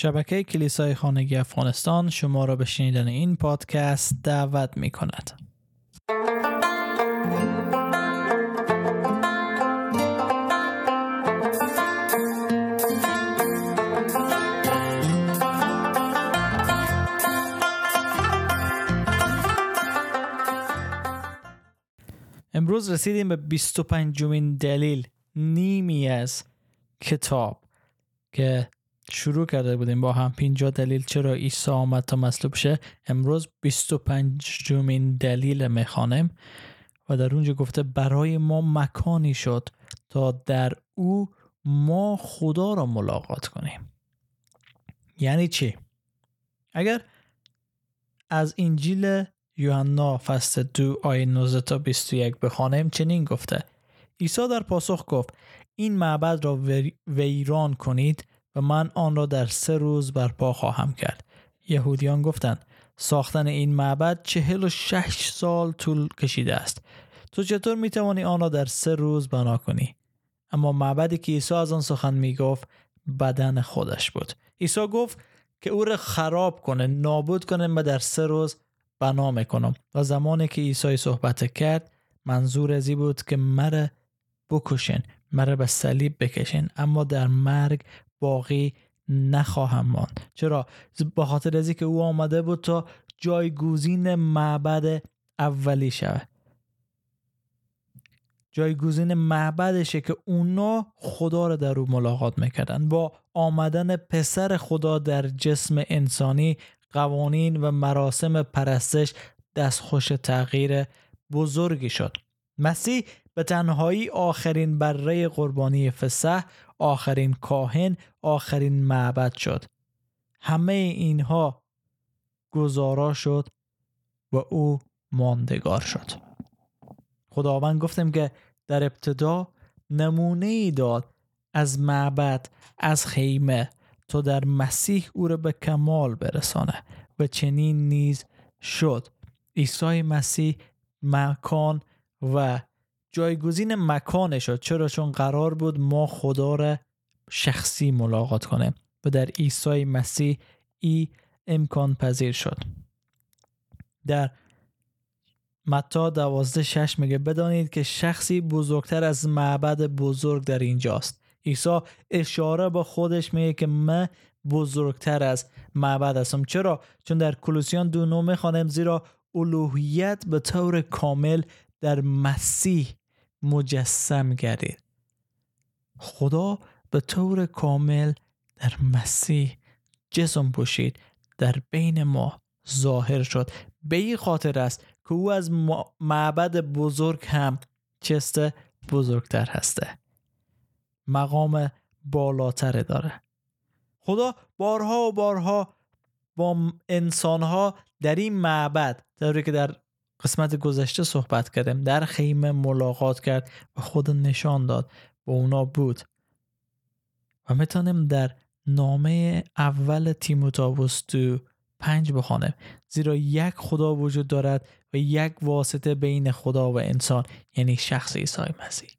شبکه کلیسای خانگی افغانستان شما را به شنیدن این پادکست دعوت می کند. امروز رسیدیم به 25 جمین دلیل نیمی از کتاب که شروع کرده بودیم با هم. 50 دلیل چرا عیسی آمد تا مصلوب شه؟ امروز 25 جمین دلیل می‌خوانم و در اونجا گفته برای ما مکانی شد تا در او ما خدا را ملاقات کنیم. یعنی چی؟ اگر از انجیل یوحنا فصل دو آیه 19 تا 21 بخوانیم چنین گفته. عیسی در پاسخ گفت این معبد را ویران کنید و من آن را در سه روز برپا خواهم کرد. یهودیان گفتند ساختن این معبد چهل و شش سال طول کشیده است. تو چطور می توانی آن را در سه روز بنا کنی؟ اما معبدی که عیسی از آن سخن می گفت بدن خودش بود. عیسی گفت که او را خراب کنه نابود کنه و در سه روز بنا می‌کنم. و زمانی که عیسی صحبت کرد منظور ازی بود که مره بکشن مره به صلیب بکشن اما در مرگ باقی نخواهم ماند. چرا؟ به خاطر ازی که او آمده بود تا جایگزین معبد اولی شود. جایگزین معبدشه که اونا خدا رو در او ملاقات می‌کردن. با آمدن پسر خدا در جسم انسانی قوانین و مراسم پرستش دستخوش تغییر بزرگی شد. مسیح به تنهایی آخرین بره قربانی فسح آخرین کاهن آخرین معبد شد. همه اینها گزارا شد و او ماندگار شد. خداوند گفتم که در ابتدا نمونه ای داد از معبد از خیمه تا در مسیح او را به کمال برسانه و چنین نیز شد. عیسی مسیح مکان و جایگزین مکان شد چرا؟ چون قرار بود ما خدا را شخصی ملاقات کنیم و در عیسی مسیح ای امکان پذیر شد. در متا دوازده شش میگه بدانید که شخصی بزرگتر از معبد بزرگ در اینجاست. عیسی اشاره با خودش میگه که من بزرگتر از معبد هستم. چرا؟ چون در کلوسیان دو نو زیرا الوهیت به طور کامل در مسیح مجسم گردید. خدا به طور کامل در مسیح جسم پوشید در بین ما ظاهر شد. به این خاطر است که او از معبد بزرگ هم چست بزرگتر هسته. مقام بالاتر داره. خدا بارها و بارها با انسانها در این معبد در که در قسمت گذشته صحبت کردیم در خیمه ملاقات کرد و خود نشان داد. و اونا بود. و می‌تونیم در نامه اول تیموتائوس تو پنج بخوانم. زیرا یک خدا وجود دارد و یک واسطه بین خدا و انسان یعنی شخص عیسی مسیح.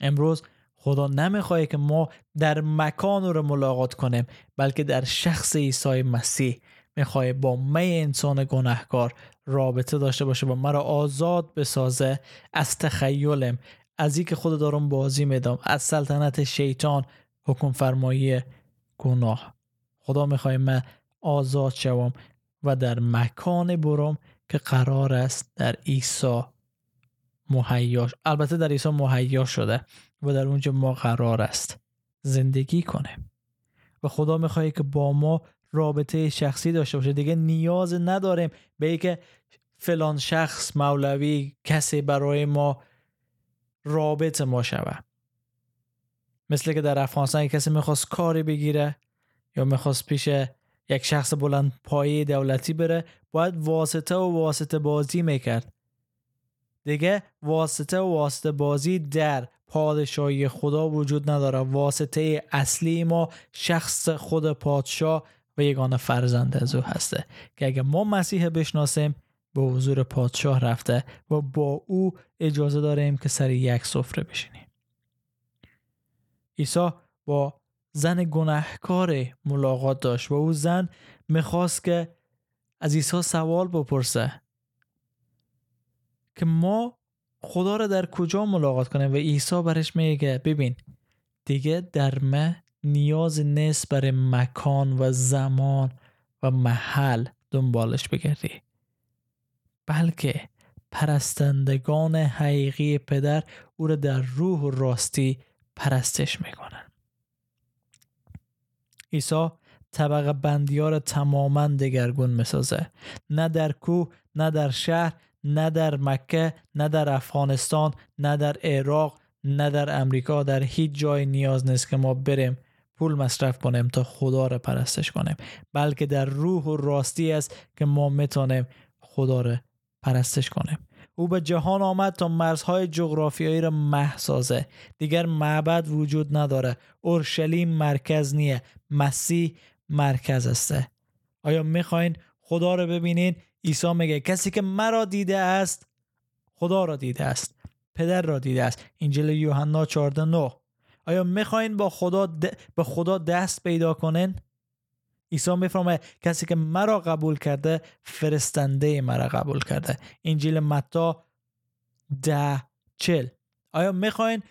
امروز خدا نمی‌خواد که ما در مکان رو ملاقات کنیم بلکه در شخص عیسی مسیح. می‌خواه با می انسان گناهکار رابطه داشته باشه و مرا آزاد بسازه از تخیلم از که خود دارم بازی میدم از سلطنت شیطان حکم فرمایی گناه. خدا می‌خواه من آزاد شوم و در مکان برم که قرار است در عیسی مهیا البته در عیسی مهیا شده و در اونجا ما قرار است زندگی کنیم. و خدا می‌خواد که با ما رابطه شخصی داشته باشه. دیگه نیاز نداریم به که فلان شخص مولوی کسی برای ما رابط ما شوه مثل که در افغانستان کسی می‌خواست کاری بگیره یا می‌خواست پیش یک شخص بلند پایه دولتی بره باید واسطه و واسطه بازی می‌کرد. دیگه واسطه و واسطه بازی در پادشاهی خدا وجود نداره. واسطه اصلی ما شخص خود پادشاه یگانه فرزند از او هسته که اگه ما مسیح بشناسیم به حضور پادشاه رفته و با او اجازه داریم که سر یک سفره بشینیم. عیسی با زن گناهکار ملاقات داشت و او زن می‌خواست که از عیسی سوال بپرسه که ما خدا را در کجا ملاقات کنیم؟ و عیسی برش میگه ببین دیگه در مه نیاز نیست برای مکان و زمان و محل دنبالش بگردی. بلکه پرستندگان حقیقی پدر او را در روح و راستی پرستش می‌کنن. عیسی طبقه بندی ها را تماما دگرگون می‌سازه. نه در کوه نه در شهر نه در مکه نه در افغانستان نه در عراق نه در امریکا. در هیچ جای نیاز نیست که ما بریم پول مصرف کنیم تا خدا را پرستش کنیم بلکه در روح و راستی است که ما می‌تونیم خدا را پرستش کنیم. او به جهان آمد تا مرزهای جغرافیایی را محسازه دیگر معبد وجود نداره. اورشلیم مرکز نیه. مسیح مرکز است. آیا می‌خواین خدا را ببینین؟ عیسی میگه کسی که مرا دیده است خدا را دیده است. پدر را دیده است. انجیل یوحنا 14 9 آیا می‌خواین با خدا به خدا دست پیدا کنین؟ عیسی میفرمه کسی که مرا قبول کرده فرستنده مرا قبول کرده. انجیل متا ده چل آیا می‌خواین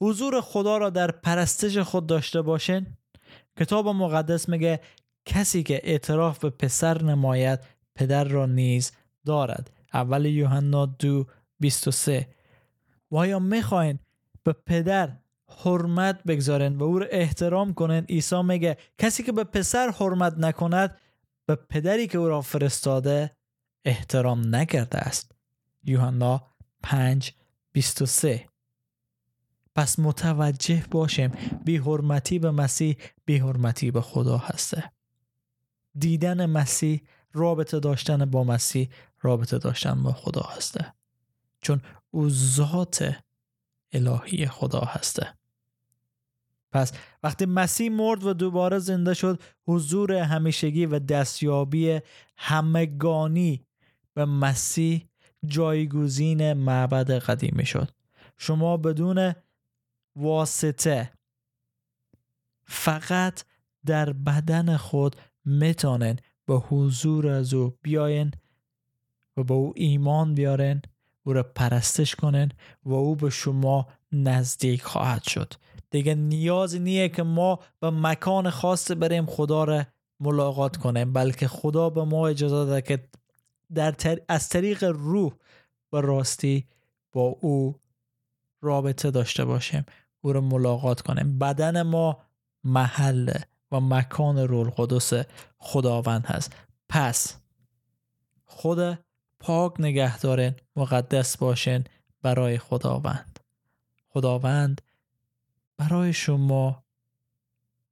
حضور خدا را در پرستش خود داشته باشین؟ کتاب مقدس میگه کسی که اعتراف به پسر نماید پدر را نیز دارد. اول یوحنا دو 23 و آیا می‌خواین به پدر حرمت بگذارن و او را احترام کنن. عیسی میگه کسی که به پسر حرمت نکند به پدری که او را فرستاده احترام نکرده است. یوحنا 5 23 پس متوجه باشیم بی حرمتی به مسیح بی حرمتی به خدا هسته. دیدن مسیح رابطه داشتن با مسیح رابطه داشتن با خدا هسته. چون او ذات الهی خدا هسته. پس وقتی مسیح مرد و دوباره زنده شد حضور همیشگی و دستیابی همگانی به مسیح جایگزین معبد قدیمی شد. شما بدون واسطه فقط در بدن خود می‌تونن به حضور از او بیاین و به او ایمان بیارن او را پرستش کنن و او به شما نزدیک خواهد شد. دیگه نیاز نیه که ما به مکان خاص بریم خدا را ملاقات کنیم بلکه خدا به ما اجازه داده که در از طریق روح و راستی با او رابطه داشته باشیم او را ملاقات کنیم. بدن ما محل و مکان رول قدس خداوند هست. پس خود پاک نگه دارین مقدس باشین برای خداوند. خداوند برای شما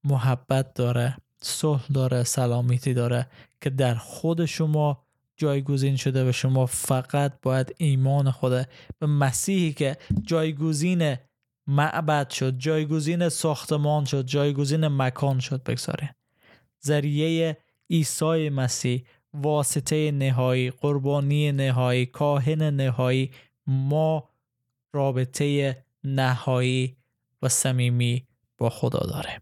محبت داره صلح داره سلامیتی داره که در خود شما جایگزین شده و شما فقط باید ایمان خود به مسیحی که جایگزین معبد شد جایگزین ساختمان شد جایگزین مکان شد بگذارین. ذریعه عیسی مسیح واسطه نهایی قربانی نهایی کاهن نهایی ما رابطه نهایی و صمیمی با خدا داره.